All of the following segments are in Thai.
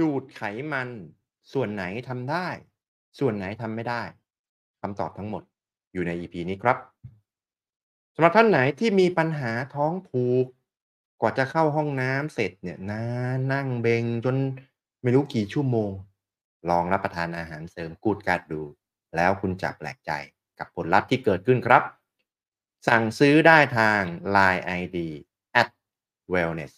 ดูดไขมันส่วนไหนทำได้ ส่วนไหนทำไม่ได้คำตอบทั้งหมดอยู่ใน EP นี้ครับสำหรับท่านไหนที่มีปัญหาท้องผูก กว่าจะเข้าห้องน้ำเสร็จเนี่ยนานั่งเบงจนไม่รู้กี่ชั่วโมง ลองรับประทานอาหารเสริมกูดการ์ดดู แล้วคุณจะแปลกใจกับผลลัพธ์ที่เกิดขึ้นครับ สั่งซื้อได้ทาง Line ID at wellness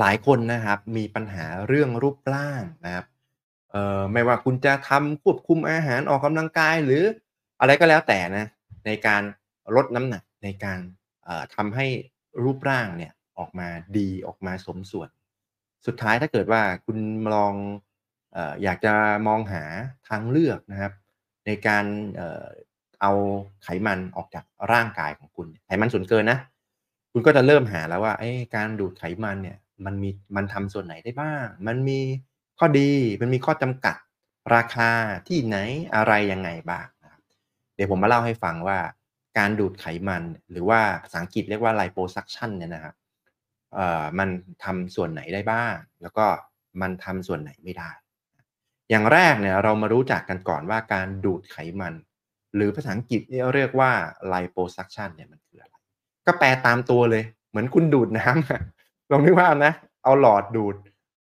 หลายคนนะครับมีปัญหาเรื่องรูปร่างนะครับเอ่อไม่ว่าคุณจะทำควบคุมอาหารออกกำลังกายหรืออะไรก็แล้วแต่นะในการลดน้ำหนักในการเอ่อทำให้รูปร่างเนี่ยออกมาดีออกมาสมส่วน สุดท้ายถ้าเกิดว่าคุณลองเอ่ออยากจะมองหาทางเลือกนะครับ ในการเอ่อเอาไขมันออกจากร่างกายของคุณไขมันส่วนเกินนะ คุณก็จะเริ่มหาแล้วว่าการดูดไขมันเนี่ย มันมีมันทำส่วนไหนได้บ้าง มันมีข้อดีมันมีข้อจำกัด ราคาที่ไหนอะไรยังไงบ้างนะครับเดี๋ยวผมมาเล่าให้ฟังว่าการดูดไขมันหรือว่าภาษาอังกฤษเรียกว่า liposuction เนี่ยนะครับเอ่อมันทำส่วนไหนได้บ้าง แล้วก็มันทำส่วนไหนไม่ได้ อย่างแรกเนี่ยเรามารู้จักกันก่อนว่าการดูดไขมัน หรือภาษาอังกฤษเรียกว่า liposuction เนี่ยมันคืออะไร ก็แปลตามตัวเลย เหมือนคุณดูดน้ำ ลองนึกภาพนะ เอาหลอดดูด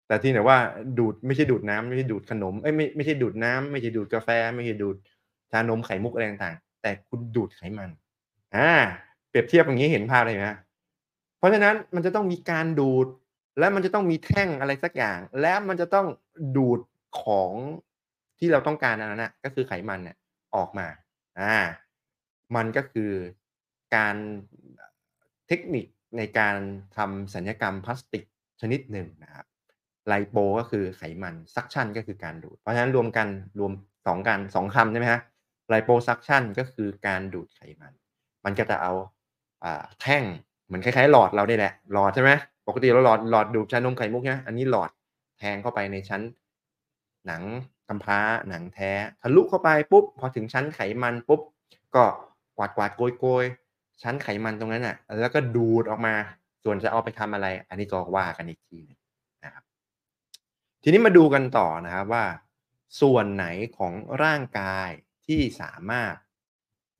แต่ที่ไหนว่าดูดไม่ใช่ดูดน้ำไม่ใช่ดูดขนมเอ้ยไม่ไม่ใช่ดูดน้ำไม่ใช่ดูดกาแฟ ไม่ใช่ดูดชานมไข่มุกอะไรต่างๆแต่คุณดูดไขมันอ่าเปรียบเทียบอย่างนี้เห็นภาพเลยไหมเพราะฉะนั้นมันจะต้องมีการดูด และมันจะต้องมีแท่งอะไรสักอย่าง และมันจะต้องดูดของที่เราต้องการอันนั้นนะก็คือไขมันเนี่ยออกมาอ่ามันก็คือการเทคนิค ในการทำศัลยกรรมพลาสติกชนิดหนึ่งนะครับ lipo ก็คือไขมัน suction ก็คือการดูด เพราะฉะนั้นรวมกันรวมสองกันสองคำใช่ไหมครับ liposuction ก็คือการดูดไขมัน มันก็จะเอาอ่าแท่งเหมือนคล้ายๆ หลอดเราได้แหละ หลอดใช่ไหมปกติเราหลอดหลอดดูดชานมไข่มุกใช่ไหมอันนี้หลอดแทงเข้าไปในชั้น หนังกำพร้าหนังแท้ทะลุเข้าไปปุ๊บพอถึงชั้นไขมันปุ๊บ ก็กวาดกวาดโกยโกย ชั้นไขมันตรงนั้นน่ะ แล้วก็ดูดออกมาส่วนจะเอาไปทำอะไร อันนี้ก็ว่ากันอีกทีหนึ่งนะครับ ทีนี้มาดูกันต่อนะครับว่า ส่วนไหนของร่างกายที่สามารถ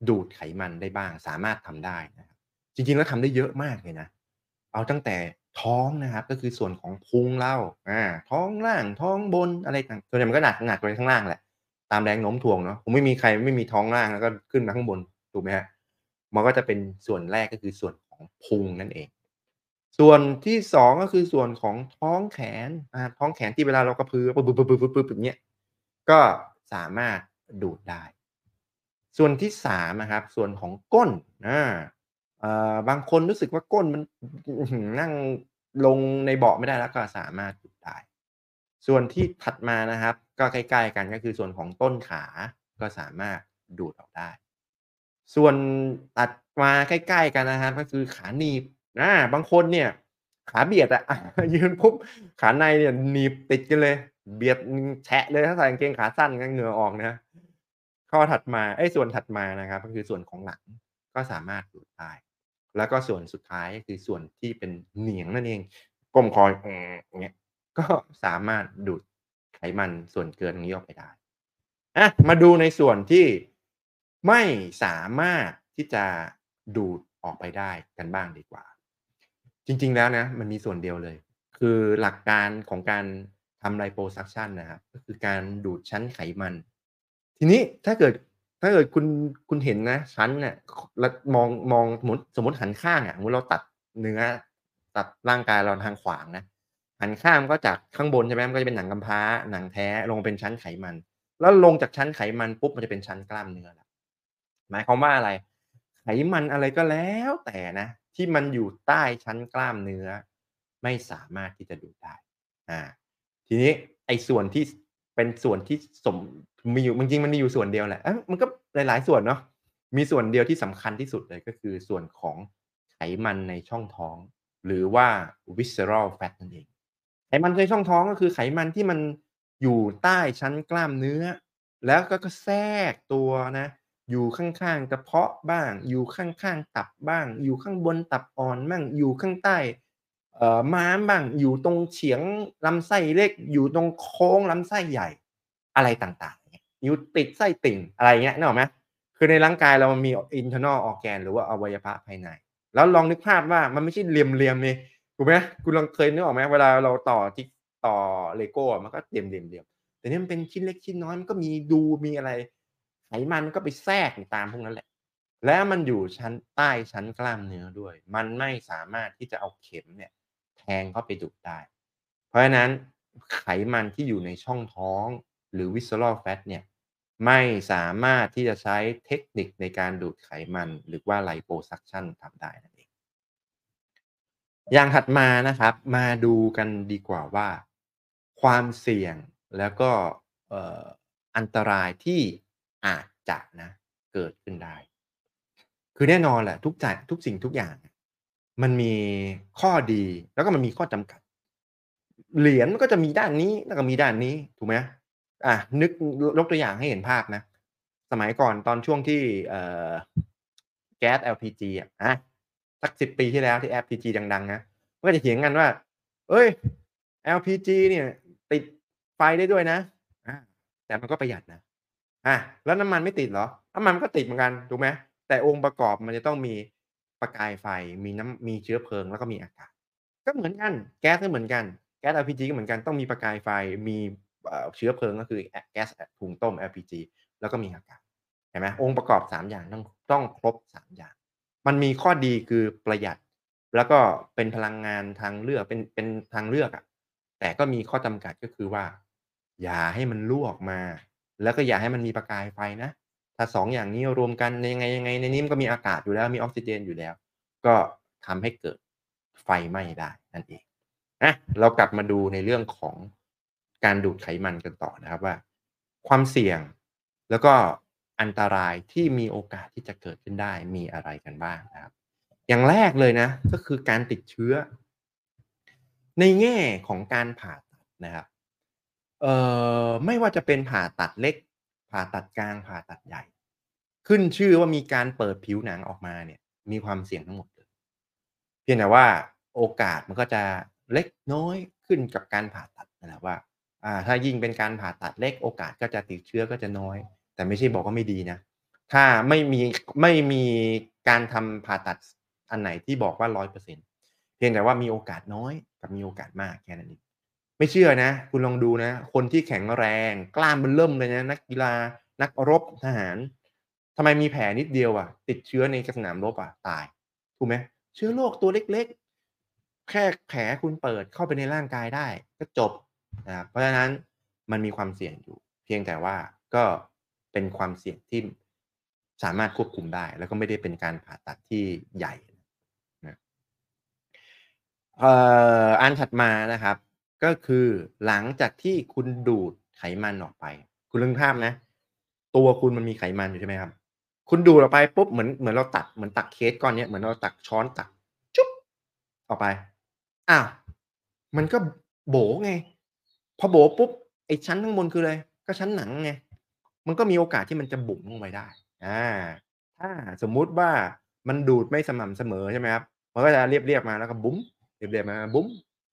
ดูดไขมันได้บ้าง สามารถทำได้นะครับจริงๆแล้วทำได้เยอะมากเลยนะเอาตั้งแต่ท้องนะครับ ก็คือส่วนของพุงเราอ่าท้องล่างท้องบนอะไรต่างส่วนใหญ่มันก็หนักหนักไปข้างล่างแหละตามแรงโน้มถ่วงเนาะคงไม่มีใครไม่มีท้องล่างแล้วก็ขึ้นมาข้างบนถูกไหมครับ มันก็จะเป็นส่วนแรกก็คือส่วนของพุงนั่นเอง ส่วนที่สองก็คือส่วนของท้องแขนอ่าท้องแขนที่เวลาเรากระพือปึ๊บๆๆๆๆอย่างเงี้ยก็สามารถดูดได้ ส่วนที่สามนะครับ ส่วนของก้นอาเอ่อบางคนรู้สึกว่าก้นมันนั่งลงในเบาะไม่ได้แล้วก็สามารถดูดได้ ส่วนที่ถัดมานะครับ ก็ใกล้ๆกันก็คือส่วนของต้นขาก็สามารถดูดออกได้ ส่วนตัดมาใกล้ ๆ กันนะครับก็คือขาหนีบอาบางคนเนี่ยขาเบียดอะยืนปุ๊บขาในเนี่ยหนีบติดกันเลย เบียดแฉะเลยถ้าใส่กางเกงขาสั้นก็เหงื่อออกนะข้อถัดมาเอ๊ยส่วนถัดมานะครับ ก็คือส่วนของหลังก็สามารถดูดได้แล้วก็ส่วนสุดท้ายก็คือส่วนที่เป็นเหนียงนั่นเองก้มคออือย่างเงี้ยก็สามารถดูดไขมันส่วนเกินนี้ออกไปได้อามาดูในส่วนที่ ไม่สามารถที่จะดูดออกไปได้กันบ้างดีกว่า จริง ๆแล้วนะมันมีส่วนเดียวเลย คือหลักการของการทำ liposuction นะครับก็คือการดูดชั้นไขมัน ทีนี้ถ้าเกิดถ้าเกิดคุณคุณเห็นนะชั้นเนี่ยแล้วมองมองสมมติสมมติหันข้างอะสมมุติเราตัดเนื้อตัดร่างกายเราทางขวางนะหันข้างมันก็จากข้างบนใช่ไหมมันก็จะเป็นหนังกำพร้าหนังแท้ลงเป็นชั้นไขมัน แล้วลงจากชั้นไขมันปุ๊บมันจะเป็นชั้นกล้ามเนื้อล้ว หมายความว่าอะไร ไขมันอะไรก็แล้วแต่นะ ที่มันอยู่ใต้ชั้นกล้ามเนื้อ ไม่สามารถที่จะดูดได้อาทีนี้ไอ้ส่วนที่เป็นส่วนที่สมมีอยู่จริงมันมีอยู่ส่วนเดียวแหละมันก็หลาย ๆ ส่วนเนาะมีส่วนเดียวที่สำคัญที่สุดเลยก็คือส่วนของไขมันในช่องท้อง หรือว่า visceral fat นั่นเอง ไขมันในช่องท้องก็คือไขมันที่มันอยู่ใต้ชั้นกล้ามเนื้อ แล้วก็ก็แทรกตัวนะ อยู่ข้างๆกระเพาะบ้าง อยู่ข้างๆตับบ้าง อยู่ข้างบนตับอ่อนมั่งอยู่ข้างใต้เอ่อม้ามบ้างอยู่ตรงเฉียงลำไส้เล็ก อยู่ตรงโค้งลำไส้ใหญ่อะไรต่างๆอยู่ติดไส้ติ่งอะไรเงี้ยนึกออกไหมคือในร่างกายเรามันมี internal organ หรือว่าอวัยวะภายใน แล้วลองนึกภาพว่ามันไม่ใช่เหลี่ยมๆนี่ถูกไหมคุณลองเคยนึกออกไหมเวลาเราต่อจิ๊กต่อเลโก้อะมันก็เหลี่ยมๆๆแต่นี่มันเป็นชิ้นเล็กชิ้นน้อยมันก็มีดูมีอะไร ไขมันมันก็ไปแทรกตามพวกนั้นแหละ แล้วมันอยู่ชั้นใต้ชั้นกล้ามเนื้อด้วย มันไม่สามารถที่จะเอาเข็มเนี่ยแทงเข้าไปดูดได้ เพราะฉะนั้นไขมันที่อยู่ในช่องท้องหรือ visceral fat เนี่ยไม่สามารถที่จะใช้เทคนิคในการดูดไขมันหรือว่า liposuction ทำได้นั่นเอง อย่างถัดมานะครับ มาดูกันดีกว่าว่า ความเสี่ยงแล้วก็อันตรายที่ อาจจะนะเกิดขึ้นได้ คือแน่นอนแหละทุกจ่ายทุกสิ่งทุกอย่าง มันมีข้อดีแล้วก็มันมีข้อจำกัด เหรียญมันก็จะมีด้านนี้แล้วก็มีด้านนี้ถูกไหมอะนึกยกตัวอย่างให้เห็นภาพนะ สมัยก่อนตอนช่วงที่เอแก๊ส LPG อะอะสักสิบปีที่แล้วที่ LPG ดังๆนะมันก็จะเถียงกันว่า เอ้ย LPG เนี่ย ติดไฟได้ด้วยนะแต่มันก็ประหยัดนะ อะแล้วน้ำมันไม่ติดเหรอน้ำมันก็ติดเหมือนกันถูกไหมแต่องค์ประกอบมันจะต้องมีประกายไฟมีน้ำมีเชื้อเพลิงแล้วก็มีอากาศก็เหมือนกันแก๊สก็เหมือนกันแก๊ส LPG ก็เหมือนกันต้องมีประกายไฟมีเชื้อเพลิงก็คือแก๊สถุงต้ม LPG แล้วก็มีอากาศเห็นไหมองค์ประกอบ 3 อย่างต้องต้องครบ 3 อย่าง มันมีข้อดีคือประหยัด แล้วก็เป็นพลังงานทางเลือกเป็นเป็นทางเลือกอะแต่ก็มีข้อจำกัดก็คือว่า อย่าให้มันรั่วออกมา แล้วก็อย่าให้มันมีประกายไฟนะ ถ้า2ออย่างนี้รวมกันยังไงยังไงในนี้มันก็มีอากาศอยู่แล้วมีออกซิเจนอยู่แล้ว ก็ทำให้เกิดไฟไหม้ได้นั่นเองอะเรากลับมาดูในเรื่องของการดูดไขมันกันต่อนะครับว่า ความเสี่ยงแล้วก็อันตรายที่มีโอกาสที่จะเกิดขึ้นได้มีอะไรกันบ้างนะครับ อย่างแรกเลยนะ ก็คือการติดเชื้อ ในแง่ของการผ่าตัดนะครับ เอ่อไม่ว่าจะเป็นผ่าตัดเล็ก ผ่าตัดกลางผ่าตัดใหญ่ ขึ้นชื่อว่ามีการเปิดผิวหนังออกมาเนี่ย มีความเสี่ยงทั้งหมดเลยเพียงแต่ว่าโอกาสมันก็จะเล็กน้อยขึ้นกับการผ่าตัดนะครับว่าอ่า ถ้ายิ่งเป็นการผ่าตัดเล็กโอกาสก็จะติดเชื้อก็จะน้อย แต่ไม่ใช่บอกว่าไม่ดีนะ ถ้าไม่มีไม่มีการทำผ่าตัดอันไหนที่บอกว่าร้อยเปอร์เซ็นเพียงแต่ว่ามีโอกาสน้อยกับมีโอกาสมากแค่นั้นเอง ไม่เชื่อนะ คุณลองดูนะ คนที่แข็งแรง กล้ามมันเริ่มเลยนะ นักกีฬานักรบทหารทำไมมีแผลนิดเดียวอะติดเชื้อในสนามรบอะตายถูกไหมเชื้อโรคตัวเล็กๆ แค่แผลคุณเปิดเข้าไปในร่างกายได้ ก็จบนะเพราะฉะนั้นมันมีความเสี่ยงอยู่ เพียงแต่ว่าก็เป็นความเสี่ยงที่สามารถควบคุมได้ แล้วก็ไม่ได้เป็นการผ่าตัดที่ใหญ่นะอ่ออันถัดมานะครับ ก็คือหลังจากที่คุณดูดไขมันออกไป คุณลึกภาพนะ ตัวคุณมันมีไขมันอยู่ใช่ไหมครับ คุณดูดออกไปปุ๊บเหมือนเหมือนเราตัดเหมือนตักเค้กก้อนเนี้ยเหมือนเราตักช้อนตักจุ๊บออกไปอ้าวมันก็โบไง พอโบปุ๊บไอ้ชั้นข้างบนคืออะไรก็ชั้นหนังไงมันก็มีโอกาสที่มันจะบุ๋มลงไปได้อ่าถ้าสมมุติว่ามันดูดไม่สม่ำเสมอใช่ไหมครับมันก็จะเรียบๆมาแล้วก็บุ๋มเรียบๆมาบุ๋ม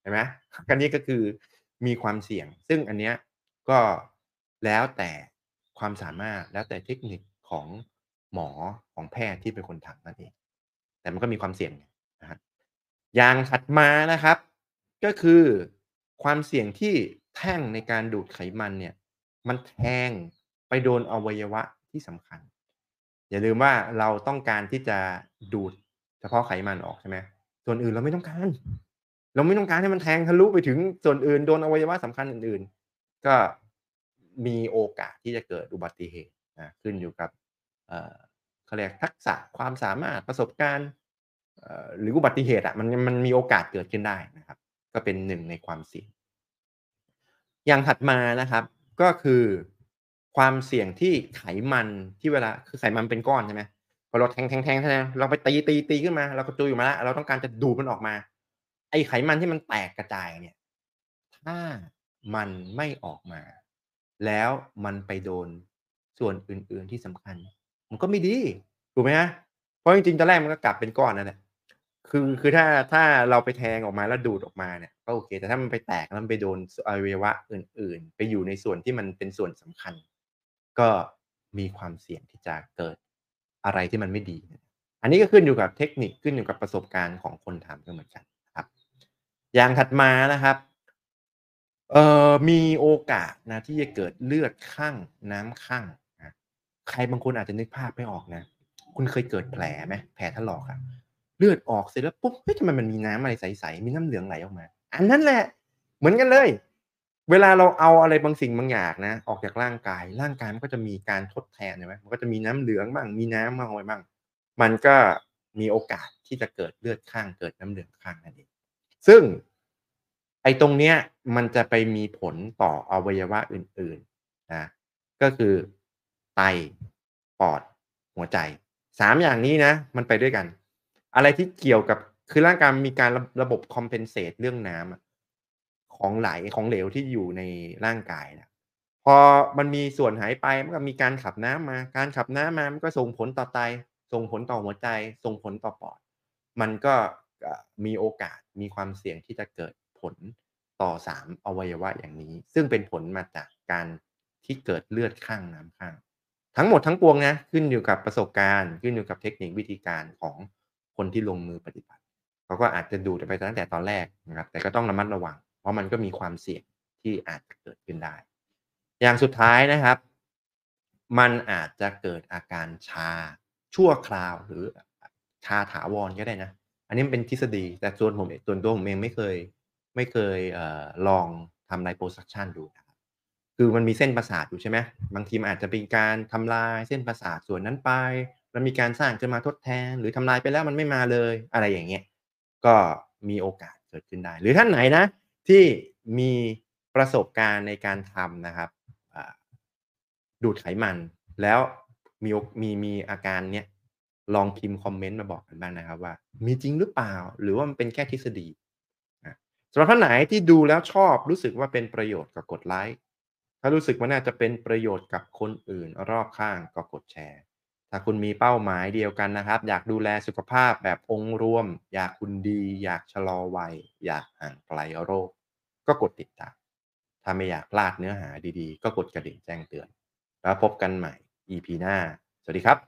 เห็นไหมอันนี้ก็คือมีความเสี่ยง ซึ่งอันเนี้ยก็แล้วแต่ความสามารถแล้วแต่เทคนิคของหมอของแพทย์ที่เป็นคนทำนั่นเอง แต่มันก็มีความเสี่ยงนะฮะอย่างถัดมานะครับ ก็คือความเสี่ยงที่แท่งในการดูดไขมันเนี่ยมันแทงไปโดนอวัยวะที่สำคัญ อย่าลืมว่าเราต้องการที่จะดูดเฉพาะไขมันออกใช่ไหมส่วนอื่นเราไม่ต้องการ เราไม่ต้องการให้มันแทงทะลุไปถึงส่วนอื่นโดนอวัยวะสำคัญอื่นๆ ก็มีโอกาสที่จะเกิดอุบัติเหตุนะขึ้นอยู่กับเอ่อเขาเรียกทักษะความสามารถประสบการณ์หรืออุบัติเหตุอะมันมันมีโอกาสเกิดขึ้นได้นะครับ ก็เป็นหนึ่งในความเสี่ยง อย่างถัดมานะครับก็คือความเสี่ยงที่ไขมันที่เวลาคือไขมันเป็นก้อนใช่ไหมพอเราแทงแทงแทงแทงเราไปตีตีตีขึ้นมาเรากระจุยออกมาแล้วเราต้องการจะดูดมันออกมา ไอไขมันที่มันแตกกระจายเนี่ย ถ้ามันไม่ออกมา แล้วมันไปโดนส่วนอื่น ๆที่สำคัญ มันก็ไม่ดีถูกไหมฮะเพราะจริงๆตอนแรกมันก็กลับเป็นก้อนนั่นแหละคือคือถ้าถ้าเราไปแทงออกมาแล้วดูดออกมาเนี่ยก็โอเค แต่ถ้ามันไปแตกแล้วมันไปโดนอวัยวะอื่น ๆ ไปอยู่ในส่วนที่มันเป็นส่วนสำคัญ ก็มีความเสี่ยงที่จะเกิดอะไรที่มันไม่ดี อันนี้ก็ขึ้นอยู่กับเทคนิคขึ้นอยู่กับประสบการณ์ของคนทำด้วยเหมือนกัน อย่างถัดมานะครับเอ่อมีโอกาสนะที่จะเกิดเลือดคั่งน้ำคั่งนะใครบางคนอาจจะนึกภาพไม่ออกนะ คุณเคยเกิดแผลไหม?แผลถลอกอะเลือดออกเสร็จแล้วปุ๊บเฮ้ยทำไมมันมีน้ำอะไรใสๆมีน้ำเหลืองไหลออกมา อันนั้นแหละ เหมือนกันเลย เวลาเราเอาอะไรบางสิ่งบางอย่างนะ ออกจากร่างกาย ร่างกายมันก็จะมีการทดแทนเห็นไหมมันก็จะมีน้ำเหลืองบ้าง มีน้ำบ้างอะไรบ้าง มันก็มีโอกาสที่จะเกิดเลือดคั่งเกิดน้ำเหลืองคั่งนั่นเอง ซึ่งไอ้ตรงเนี้ยมันจะไปมีผลต่ออวัยวะอื่นๆนะก็คือไตปอดหัวใจ3อย่างนี้นะ มันไปด้วยกัน อะไรที่เกี่ยวกับคือร่างกายมีการระระบบ compensate เรื่องน้ำของไหลของเหลวที่อยู่ในร่างกายนะพอมันมีส่วนหายไปมันก็มีการขับน้ำมา การขับน้ำมามันก็ส่งผลต่อไตส่งผลต่อหัวใจ ส่งผลต่อปอด มันก็ มีโอกาสมีความเสี่ยงที่จะเกิดผลต่อ3อวัยวะอย่างนี้ ซึ่งเป็นผลมาจากการที่เกิดเลือดคั่งน้ำคั่งทั้งหมดทั้งปวงนะขึ้นอยู่กับประสบการณ์ ขึ้นอยู่กับเทคนิควิธีการของคนที่ลงมือปฏิบัติเขาก็อาจจะดูไปตั้งแต่ตอนแรกนะครับแต่ก็ต้องระมัดระวัง เพราะมันก็มีความเสี่ยงที่อาจจะเกิดขึ้นได้ อย่างสุดท้ายนะครับ มันอาจจะเกิดอาการชาชั่วคราวหรือชาถาวรก็ได้นะ นนี้มันเป็นทฤษฎี แต่ส่วนผมส่วนตัวผมเองไม่เคย ไม่เคยเอ่อลองทำ liposuction ดูนะครับคือมันมีเส้นประสาทอยู่ใช่ไหมบางทีมันอาจจะเป็นการทำลายเส้นประสาทส่วนนั้นไป แล้วมีการสร้างขึ้นมาทดแทน หรือทำลายไปแล้วมันไม่มาเลย อะไรอย่างเงี้ยก็มีโอกาสเกิดขึ้นได้ หรือท่านไหนนะ ที่มีประสบการณ์ในการทำนะครับดูดไขมันแล้วมีมีมีอาการเนี้ย ลองพิมพ์คอมเมนต์มาบอกกันบ้างนะครับว่า มีจริงหรือเปล่า หรือว่ามันเป็นแค่ทฤษฎีสำหรับท่านไหนที่ดูแล้วชอบรู้สึกว่าเป็นประโยชน์ก็กดไลก์ถ้ารู้สึกว่าน่าจะเป็นประโยชน์กับคนอื่นรอบข้างก็กดแชร์ ถ้าคุณมีเป้าหมายเดียวกันนะครับ อยากดูแลสุขภาพแบบองค์รวม อยากหุ่นดี อยากชะลอวัย อยากห่างไกลโรค ก็กดติดตาม ถ้าไม่อยากพลาดเนื้อหาดีๆ ก็กดกระดิ่งแจ้งเตือน แล้วพบกันใหม่ EP หน้า สวัสดีครับ